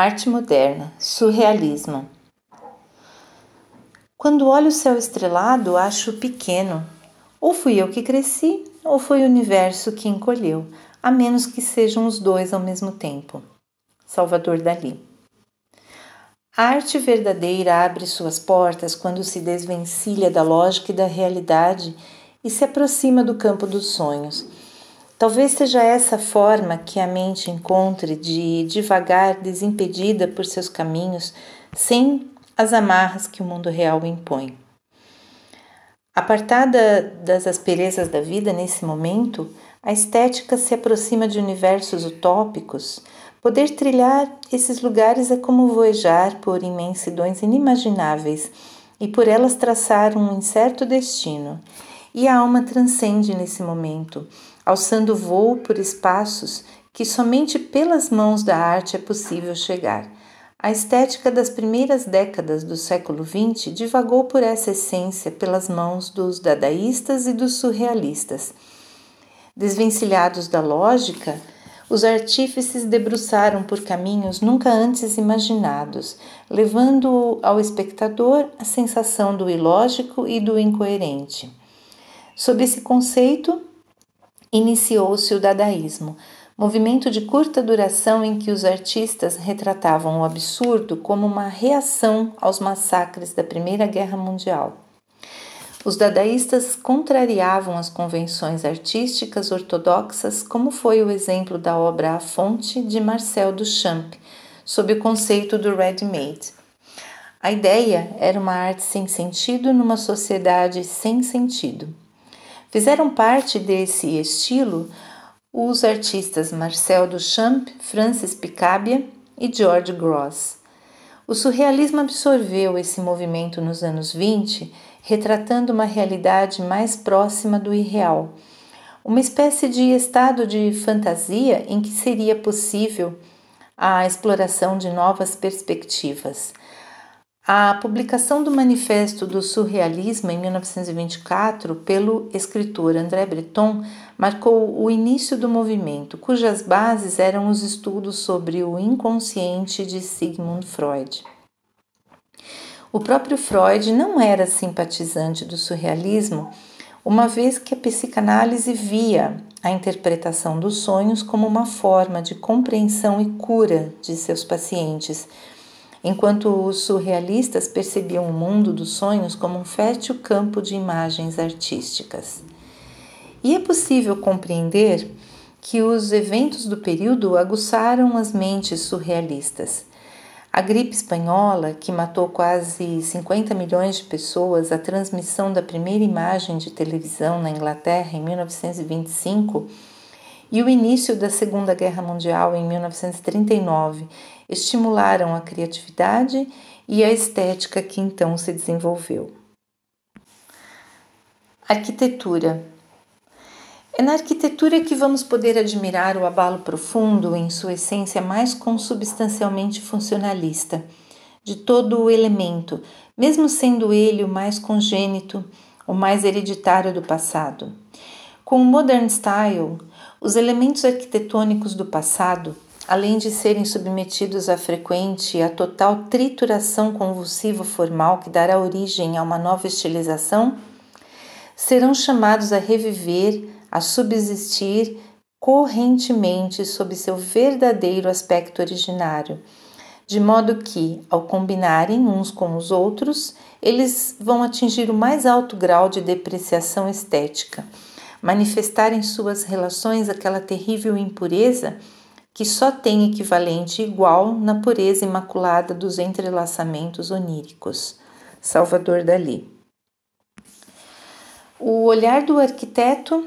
Arte moderna, surrealismo. Quando olho o céu estrelado, acho pequeno. Ou fui eu que cresci, ou foi o universo que encolheu, a menos que sejam os dois ao mesmo tempo. Salvador Dali. A arte verdadeira abre suas portas quando se desvencilha da lógica e da realidade e se aproxima do campo dos sonhos Talvez seja essa forma que a mente encontre de divagar desimpedida por seus caminhos, sem as amarras que o mundo real impõe. Apartada das asperezas da vida nesse momento, a estética se aproxima de universos utópicos. Poder trilhar esses lugares é como voejar por imensidões inimagináveis e por elas traçar um incerto destino. E a alma transcende nesse momento, alçando voo por espaços que somente pelas mãos da arte é possível chegar. A estética das primeiras décadas do século XX divagou por essa essência pelas mãos dos dadaístas e dos surrealistas. Desvencilhados da lógica, os artífices debruçaram por caminhos nunca antes imaginados, levando ao espectador a sensação do ilógico e do incoerente. Sob esse conceito, iniciou-se o dadaísmo, movimento de curta duração em que os artistas retratavam o absurdo como uma reação aos massacres da Primeira Guerra Mundial. Os dadaístas contrariavam as convenções artísticas ortodoxas, como foi o exemplo da obra A Fonte de Marcel Duchamp, sob o conceito do ready-made. A ideia era uma arte sem sentido numa sociedade sem sentido. Fizeram parte desse estilo os artistas Marcel Duchamp, Francis Picabia e George Gross. O surrealismo absorveu esse movimento nos anos 20, retratando uma realidade mais próxima do irreal, uma espécie de estado de fantasia em que seria possível a exploração de novas perspectivas. A publicação do Manifesto do Surrealismo em 1924 pelo escritor André Breton marcou o início do movimento, cujas bases eram os estudos sobre o inconsciente de Sigmund Freud. O próprio Freud não era simpatizante do surrealismo, uma vez que a psicanálise via a interpretação dos sonhos como uma forma de compreensão e cura de seus pacientes enquanto os surrealistas percebiam o mundo dos sonhos como um fértil campo de imagens artísticas. E é possível compreender que os eventos do período aguçaram as mentes surrealistas. A gripe espanhola, que matou quase 50 milhões de pessoas, a transmissão da primeira imagem de televisão na Inglaterra em 1925 e o início da Segunda Guerra Mundial em 1939 estimularam a criatividade e a estética que então se desenvolveu. Arquitetura. É na arquitetura que vamos poder admirar o abalo profundo em sua essência mais consubstancialmente funcionalista, de todo o elemento, mesmo sendo ele o mais congênito, o mais hereditário do passado. Com o Modern Style, os elementos arquitetônicos do passado além de serem submetidos à frequente e à total trituração convulsiva formal que dará origem a uma nova estilização, serão chamados a reviver, a subsistir correntemente sob seu verdadeiro aspecto originário, de modo que, ao combinarem uns com os outros, eles vão atingir o mais alto grau de depreciação estética, manifestar em suas relações aquela terrível impureza que só tem equivalente igual na pureza imaculada dos entrelaçamentos oníricos. Salvador Dali. O olhar do arquiteto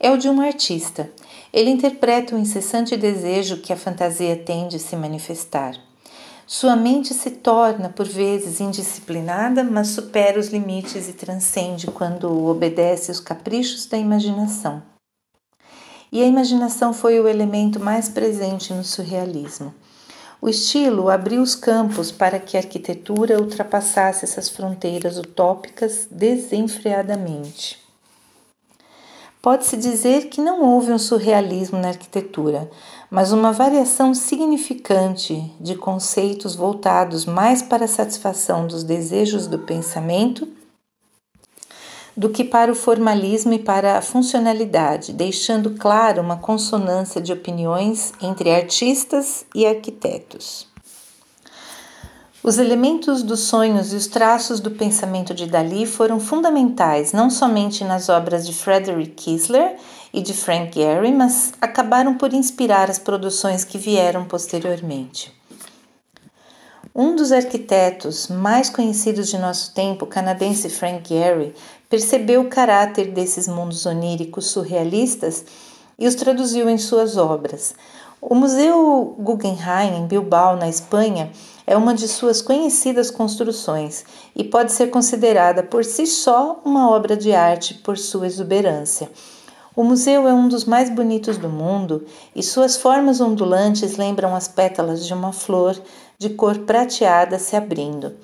é o de um artista. Ele interpreta o incessante desejo que a fantasia tem de se manifestar. Sua mente se torna, por vezes, indisciplinada, mas supera os limites e transcende quando obedece os caprichos da imaginação e a imaginação foi o elemento mais presente no surrealismo. O estilo abriu os campos para que a arquitetura ultrapassasse essas fronteiras utópicas desenfreadamente. pode-se dizer que não houve um surrealismo na arquitetura, mas uma variação significante de conceitos voltados mais para a satisfação dos desejos do pensamento do que para o formalismo e para a funcionalidade, deixando claro uma consonância de opiniões entre artistas e arquitetos. Os elementos dos sonhos e os traços do pensamento de Dali foram fundamentais não somente nas obras de Frederick Kiesler e de Frank Gehry, mas acabaram por inspirar as produções que vieram posteriormente. Um dos arquitetos mais conhecidos de nosso tempo, o canadense Frank Gehry, percebeu o caráter desses mundos oníricos surrealistas e os traduziu em suas obras. O Museu Guggenheim, em Bilbao, na Espanha, é uma de suas conhecidas construções e pode ser considerada por si só uma obra de arte por sua exuberância. O museu é um dos mais bonitos do mundo e suas formas ondulantes lembram as pétalas de uma flor de cor prateada se abrindo.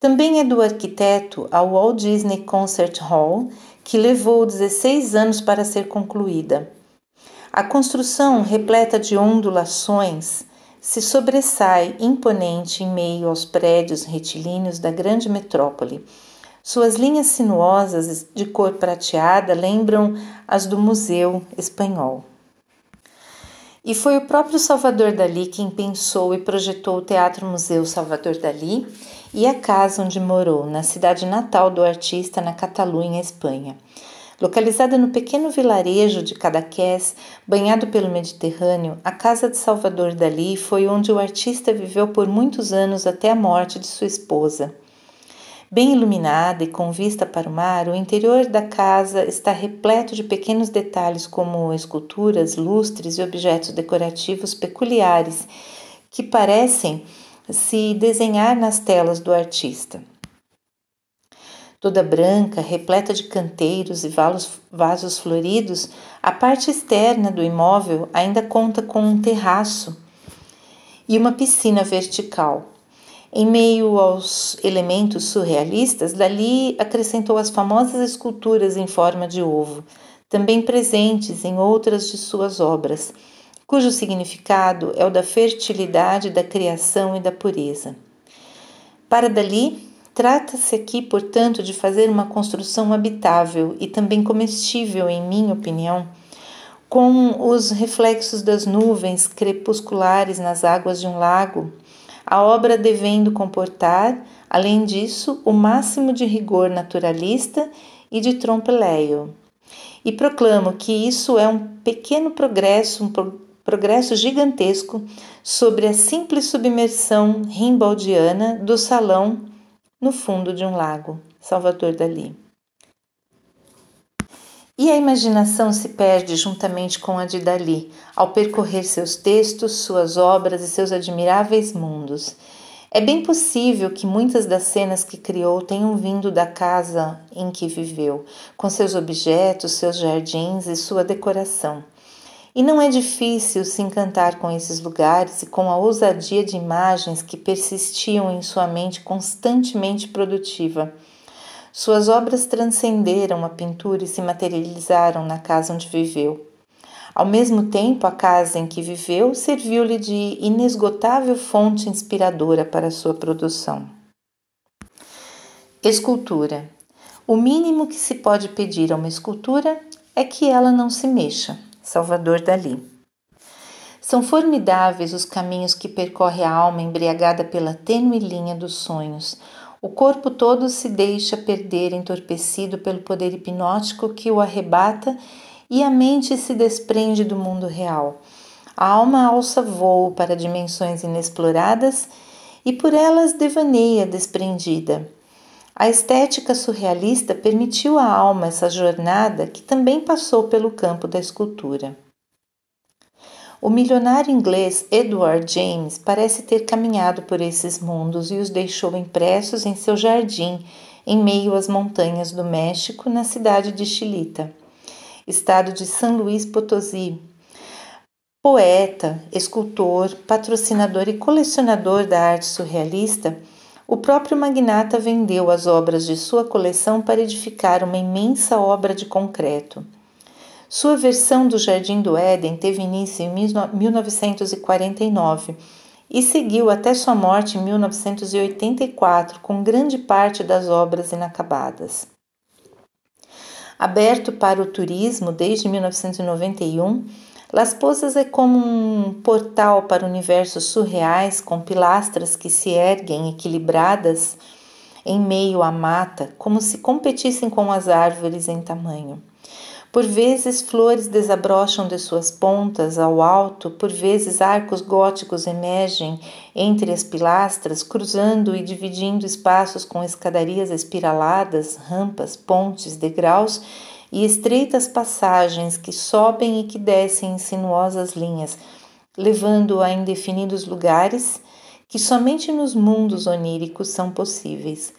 Também é do arquiteto a Walt Disney Concert Hall, que levou 16 anos para ser concluída. A construção, repleta de ondulações, se sobressai imponente em meio aos prédios retilíneos da grande metrópole. Suas linhas sinuosas de cor prateada lembram as do Museu Espanhol. E foi o próprio Salvador Dali quem pensou e projetou o Teatro Museu Salvador Dali e a casa onde morou, na cidade natal do artista, na Catalunha, Espanha. Localizada no pequeno vilarejo de Cadaqués, banhado pelo Mediterrâneo, a casa de Salvador Dali foi onde o artista viveu por muitos anos até a morte de sua esposa. Bem iluminada e com vista para o mar, o interior da casa está repleto de pequenos detalhes como esculturas, lustres e objetos decorativos peculiares que parecem se desenhar nas telas do artista toda branca, repleta de canteiros e vasos floridos, a parte externa do imóvel ainda conta com um terraço e uma piscina vertical. Em meio aos elementos surrealistas, Dali acrescentou as famosas esculturas em forma de ovo, também presentes em outras de suas obras, cujo significado é o da fertilidade, da criação e da pureza. Para Dali, Trata-se aqui, portanto, de fazer uma construção habitável e também comestível, em minha opinião, com os reflexos das nuvens crepusculares nas águas de um lago, a obra devendo comportar, além disso, o máximo de rigor naturalista e de trompeleio. E proclamo que isso é um pequeno progresso, um pro progresso gigantesco sobre a simples submersão rimbaldiana do salão no fundo de um lago, Salvador Dali. E a imaginação se perde juntamente com a de Dali ao percorrer seus textos, suas obras e seus admiráveis mundos. É bem possível que muitas das cenas que criou tenham vindo da casa em que viveu, com seus objetos, seus jardins e sua decoração. E não é difícil se encantar com esses lugares e com a ousadia de imagens que persistiam em sua mente constantemente produtiva. Suas obras transcenderam a pintura e se materializaram na casa onde viveu. Ao mesmo tempo, a casa em que viveu serviu-lhe de inesgotável fonte inspiradora para sua produção. Escultura. O mínimo que se pode pedir a uma escultura é que ela não se mexa. Salvador Dali. São formidáveis os caminhos que percorre a alma embriagada pela tênue linha dos sonhos. O corpo todo se deixa perder entorpecido pelo poder hipnótico que o arrebata e a mente se desprende do mundo real. A alma alça voo para dimensões inexploradas e por elas devaneia desprendida. A estética surrealista permitiu à alma essa jornada que também passou pelo campo da escultura. O milionário inglês Edward James parece ter caminhado por esses mundos e os deixou impressos em seu jardim, em meio às montanhas do México, na cidade de Chilita, estado de São Luís Potosí. Poeta, escultor, patrocinador e colecionador da arte surrealista, o próprio magnata vendeu as obras de sua coleção para edificar uma imensa obra de concreto. Sua versão do Jardim do Éden teve início em 1949 e seguiu até sua morte em 1984, com grande parte das obras inacabadas. Aberto para o turismo desde 1991, Las Posas é como um portal para universos surreais com pilastras que se erguem equilibradas em meio à mata, como se competissem com as árvores em tamanho. Por vezes flores desabrocham de suas pontas ao alto, por vezes arcos góticos emergem entre as pilastras, cruzando e dividindo espaços com escadarias espiraladas, rampas, pontes, degraus e estreitas passagens que sobem e que descem em sinuosas linhas, levando a indefinidos lugares que somente nos mundos oníricos são possíveis.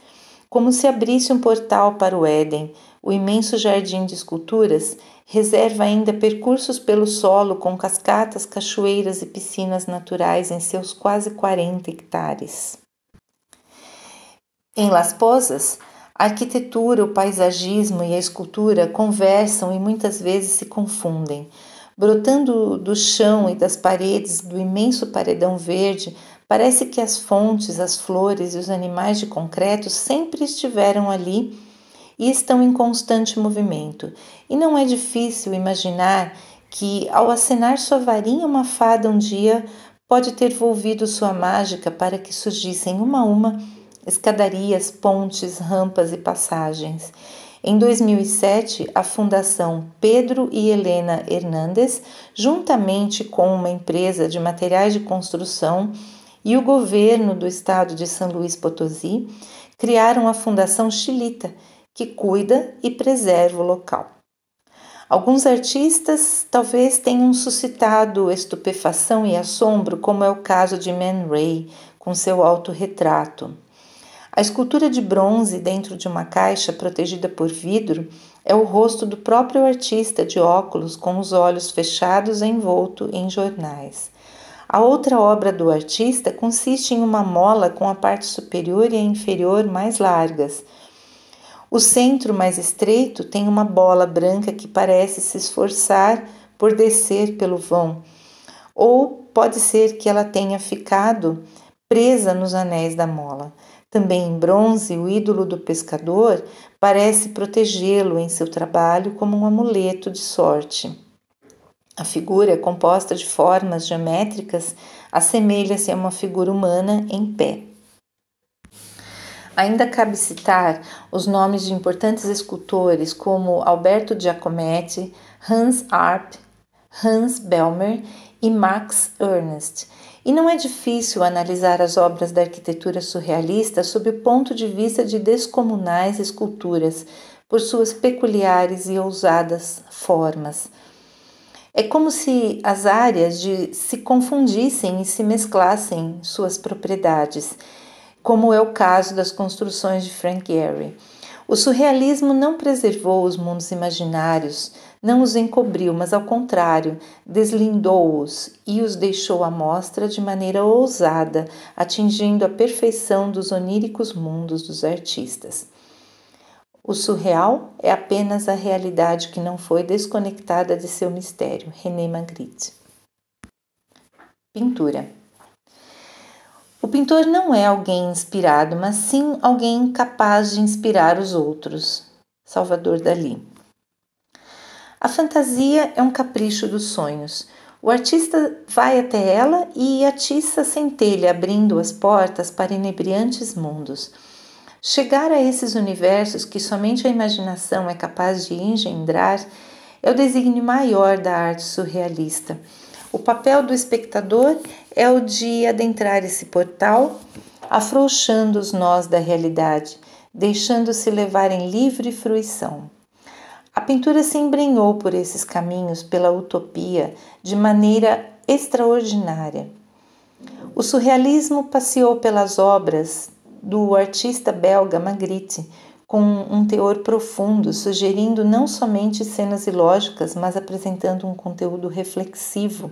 Como se abrisse um portal para o Éden, o imenso jardim de esculturas reserva ainda percursos pelo solo com cascatas, cachoeiras e piscinas naturais em seus quase 40 hectares. Em Las Posas, a arquitetura, o paisagismo e a escultura conversam e muitas vezes se confundem. Brotando do chão e das paredes do imenso paredão verde Parece que as fontes, as flores e os animais de concreto sempre estiveram ali e estão em constante movimento. E não é difícil imaginar que, ao acenar sua varinha, uma fada um dia pode ter volvido sua mágica para que surgissem uma a uma escadarias, pontes, rampas e passagens. Em 2007, a Fundação Pedro e Helena Hernandes, juntamente com uma empresa de materiais de construção, e o governo do estado de São Luís Potosí criaram a Fundação Chilita, que cuida e preserva o local. Alguns artistas talvez tenham suscitado estupefação e assombro, como é o caso de Man Ray, com seu autorretrato. A escultura de bronze dentro de uma caixa protegida por vidro é o rosto do próprio artista de óculos com os olhos fechados envolto em jornais. A outra obra do artista consiste em uma mola com a parte superior e a inferior mais largas. O centro mais estreito tem uma bola branca que parece se esforçar por descer pelo vão, ou pode ser que ela tenha ficado presa nos anéis da mola. Também em bronze, o ídolo do pescador parece protegê-lo em seu trabalho como um amuleto de sorte. A figura, composta de formas geométricas, assemelha-se a uma figura humana em pé. Ainda cabe citar os nomes de importantes escultores como Alberto Giacometti, Hans Arp, Hans Belmer e Max Ernst. E não é difícil analisar as obras da arquitetura surrealista sob o ponto de vista de descomunais esculturas, por suas peculiares e ousadas formas. É como se as áreas de, se confundissem e se mesclassem suas propriedades, como é o caso das construções de Frank Gehry. O surrealismo não preservou os mundos imaginários, não os encobriu, mas ao contrário, deslindou-os e os deixou à mostra de maneira ousada, atingindo a perfeição dos oníricos mundos dos artistas. O surreal é apenas a realidade que não foi desconectada de seu mistério. René Magritte. Pintura. O pintor não é alguém inspirado, mas sim alguém capaz de inspirar os outros. Salvador Dali. A fantasia é um capricho dos sonhos. O artista vai até ela e atiça centelha, abrindo as portas para inebriantes mundos. Chegar a esses universos que somente a imaginação é capaz de engendrar é o desígnio maior da arte surrealista. O papel do espectador é o de adentrar esse portal, afrouxando os nós da realidade, deixando-se levar em livre fruição. A pintura se embrenhou por esses caminhos pela utopia de maneira extraordinária. O surrealismo passeou pelas obras do artista belga Magritte, com um teor profundo, sugerindo não somente cenas ilógicas, mas apresentando um conteúdo reflexivo.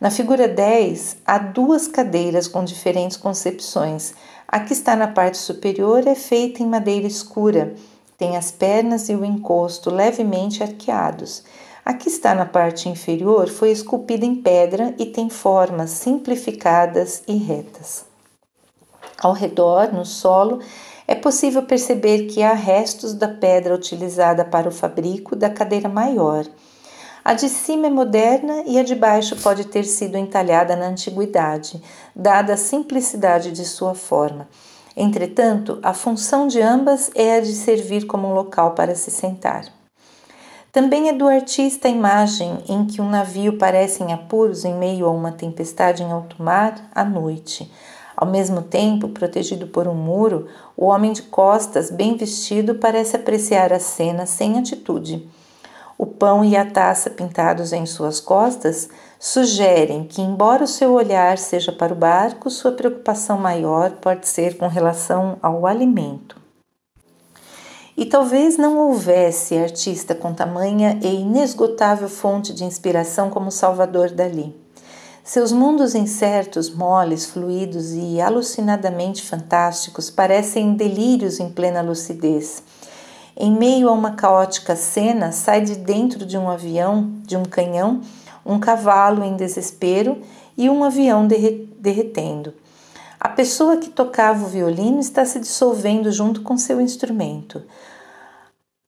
Na figura 10, há duas cadeiras com diferentes concepções. A que está na parte superior é feita em madeira escura, tem as pernas e o encosto levemente arqueados. A que está na parte inferior foi esculpida em pedra e tem formas simplificadas e retas. Ao redor, no solo, é possível perceber que há restos da pedra utilizada para o fabrico da cadeira maior. A de cima é moderna e a de baixo pode ter sido entalhada na antiguidade, dada a simplicidade de sua forma. Entretanto, a função de ambas é a de servir como um local para se sentar. Também é do artista a imagem em que um navio parece em apuros em meio a uma tempestade em alto mar à noite. Ao mesmo tempo, protegido por um muro, o homem de costas, bem vestido, parece apreciar a cena sem atitude. O pão e a taça pintados em suas costas sugerem que, embora o seu olhar seja para o barco, sua preocupação maior pode ser com relação ao alimento. E talvez não houvesse artista com tamanha e inesgotável fonte de inspiração como Salvador Dali. Seus mundos incertos, moles, fluidos e alucinadamente fantásticos parecem delírios em plena lucidez. Em meio a uma caótica cena, sai de dentro de um avião, de um canhão, um cavalo em desespero e um avião derretendo. A pessoa que tocava o violino está se dissolvendo junto com seu instrumento.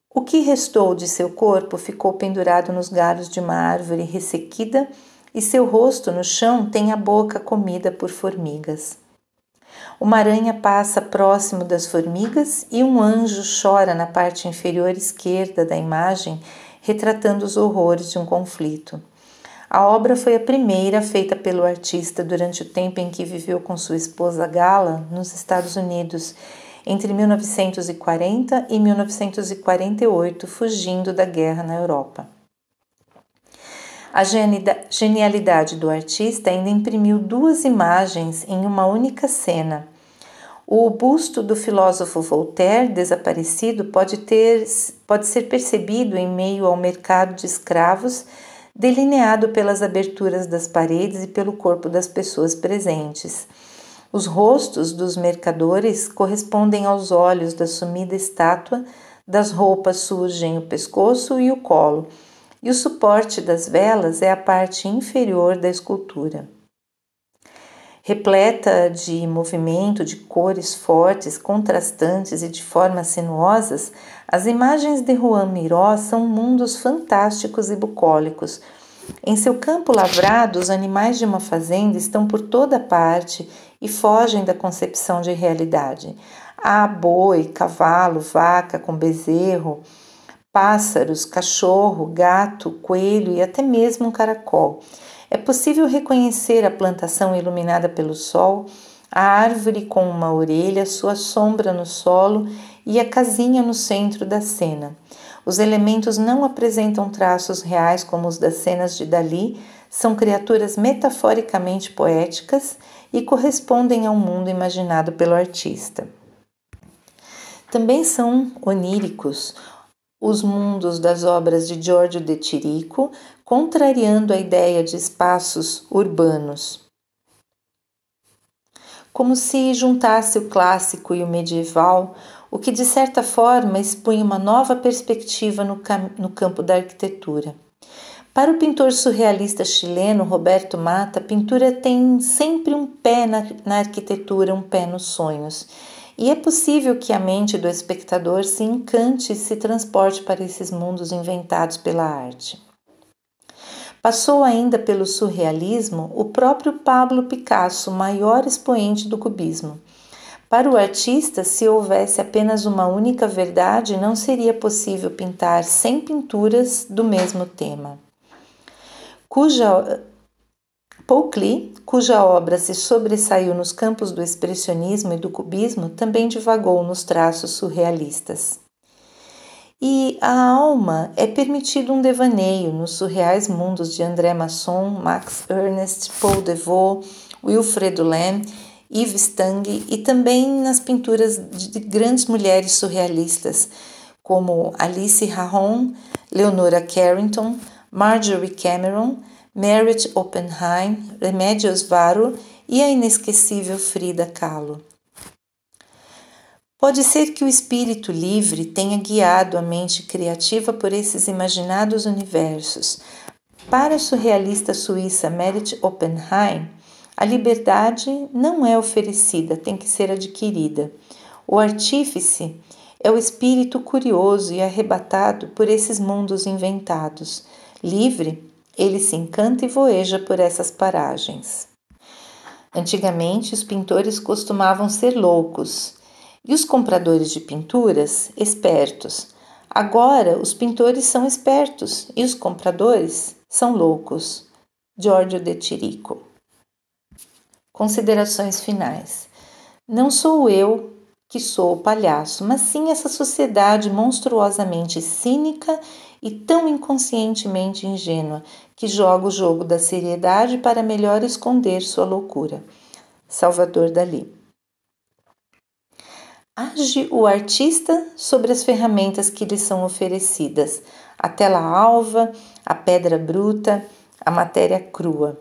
O que restou de seu corpo ficou pendurado nos galhos de uma árvore ressequida e seu rosto no chão tem a boca comida por formigas. Uma aranha passa próximo das formigas e um anjo chora na parte inferior esquerda da imagem, retratando os horrores de um conflito. A obra foi a primeira feita pelo artista durante o tempo em que viveu com sua esposa Gala nos Estados Unidos, entre 1940 e 1948, fugindo da guerra na Europa. A genialidade do artista ainda imprimiu duas imagens em uma única cena. O busto do filósofo Voltaire, desaparecido, pode, ter, pode ser percebido em meio ao mercado de escravos delineado pelas aberturas das paredes e pelo corpo das pessoas presentes. Os rostos dos mercadores correspondem aos olhos da sumida estátua, das roupas surgem o pescoço e o colo, e o suporte das velas é a parte inferior da escultura. Repleta de movimento, de cores fortes, contrastantes e de formas sinuosas, as imagens de Juan Miró são mundos fantásticos e bucólicos. Em seu campo lavrado, os animais de uma fazenda estão por toda parte e fogem da concepção de realidade. Há boi, cavalo, vaca com bezerro, pássaros, cachorro, gato, coelho e até mesmo um caracol. É possível reconhecer a plantação iluminada pelo sol, a árvore com uma orelha, sua sombra no solo e a casinha no centro da cena. Os elementos não apresentam traços reais como os das cenas de Dali, são criaturas metaforicamente poéticas e correspondem ao mundo imaginado pelo artista. Também são oníricos os mundos das obras de Giorgio de Chirico, contrariando a ideia de espaços urbanos como se juntasse o clássico e o medieval, o que de certa forma expunha uma nova perspectiva no, no campo da arquitetura. Para o pintor surrealista chileno Roberto Mata, a pintura tem sempre um pé na, na arquitetura, um pé nos sonhos. E é possível que a mente do espectador se encante e se transporte para esses mundos inventados pela arte. Passou ainda pelo surrealismo o próprio Pablo Picasso, maior expoente do cubismo. Para o artista, se houvesse apenas uma única verdade, não seria possível pintar 100 pinturas do mesmo tema. Cuja Paul Klee, cuja obra se sobressaiu nos campos do expressionismo e do cubismo, também divagou nos traços surrealistas. E a alma é permitido um devaneio nos surreais mundos de André Masson, Max Ernst, Paul Devaux, Wilfredo Lem, Yves Stang e também nas pinturas de grandes mulheres surrealistas como Alice Rahon, Leonora Carrington, Marjorie Cameron, Merritt Oppenheim, Remedios Varo e a inesquecível Frida Kahlo. Pode ser que o espírito livre tenha guiado a mente criativa por esses imaginados universos. Para a surrealista suíça Merit Oppenheim, a liberdade não é oferecida, tem que ser adquirida. O artífice é o espírito curioso e arrebatado por esses mundos inventados. Livre, ele se encanta e voeja por essas paragens. Antigamente, os pintores costumavam ser loucos e os compradores de pinturas, espertos. Agora, os pintores são espertos e os compradores são loucos. Giorgio de Chirico. Considerações finais. Não sou eu que sou o palhaço, mas sim essa sociedade monstruosamente cínica e tão inconscientemente ingênua que joga o jogo da seriedade para melhor esconder sua loucura. Salvador Dali. Age o artista sobre as ferramentas que lhe são oferecidas: a tela alva, a pedra bruta, a matéria crua.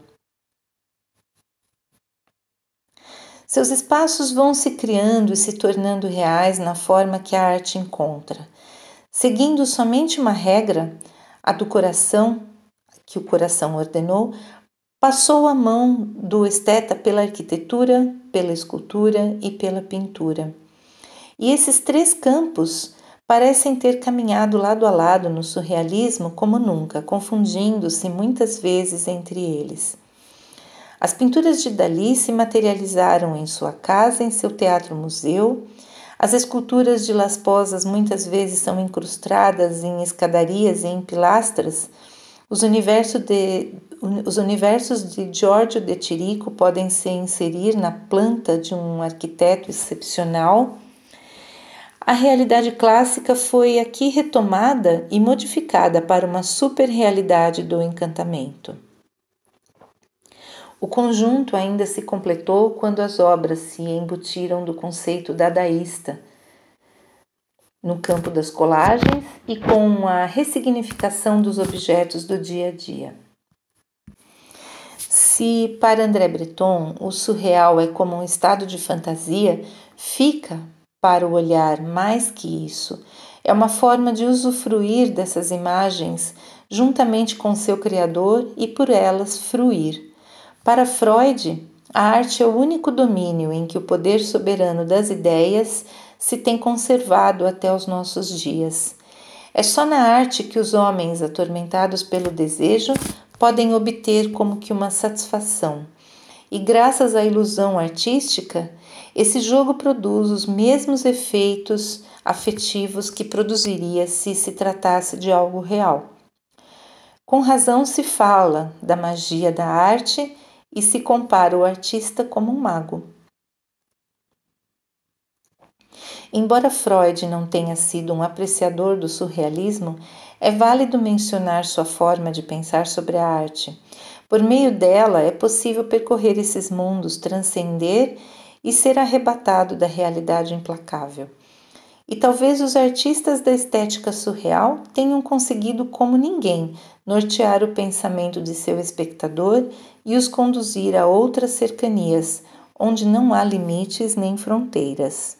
Seus espaços vão se criando e se tornando reais na forma que a arte encontra. Seguindo somente uma regra, a do coração, que o coração ordenou, passou a mão do esteta pela arquitetura, pela escultura e pela pintura. E esses três campos parecem ter caminhado lado a lado no surrealismo como nunca, confundindo-se muitas vezes entre eles. As pinturas de Dali se materializaram em sua casa, em seu teatro-museu. As esculturas de Las Posas muitas vezes são incrustadas em escadarias e em pilastras. Os universos de, os universos de Giorgio de Chirico podem se inserir na planta de um arquiteto excepcional a realidade clássica foi aqui retomada e modificada para uma superrealidade do encantamento. O conjunto ainda se completou quando as obras se embutiram do conceito dadaísta no campo das colagens e com a ressignificação dos objetos do dia a dia. Se para André Breton o surreal é como um estado de fantasia, fica para o olhar mais que isso. É uma forma de usufruir dessas imagens juntamente com seu Criador e por elas fruir. Para Freud, a arte é o único domínio em que o poder soberano das ideias se tem conservado até os nossos dias. É só na arte que os homens atormentados pelo desejo podem obter como que uma satisfação. E graças à ilusão artística, esse jogo produz os mesmos efeitos afetivos que produziria se se tratasse de algo real. Com razão se fala da magia da arte e se compara o artista como um mago. Embora Freud não tenha sido um apreciador do surrealismo, é válido mencionar sua forma de pensar sobre a arte. Por meio dela é possível percorrer esses mundos, transcender e ser arrebatado da realidade implacável. E talvez os artistas da estética surreal tenham conseguido, como ninguém, nortear o pensamento de seu espectador e os conduzir a outras cercanias, onde não há limites nem fronteiras.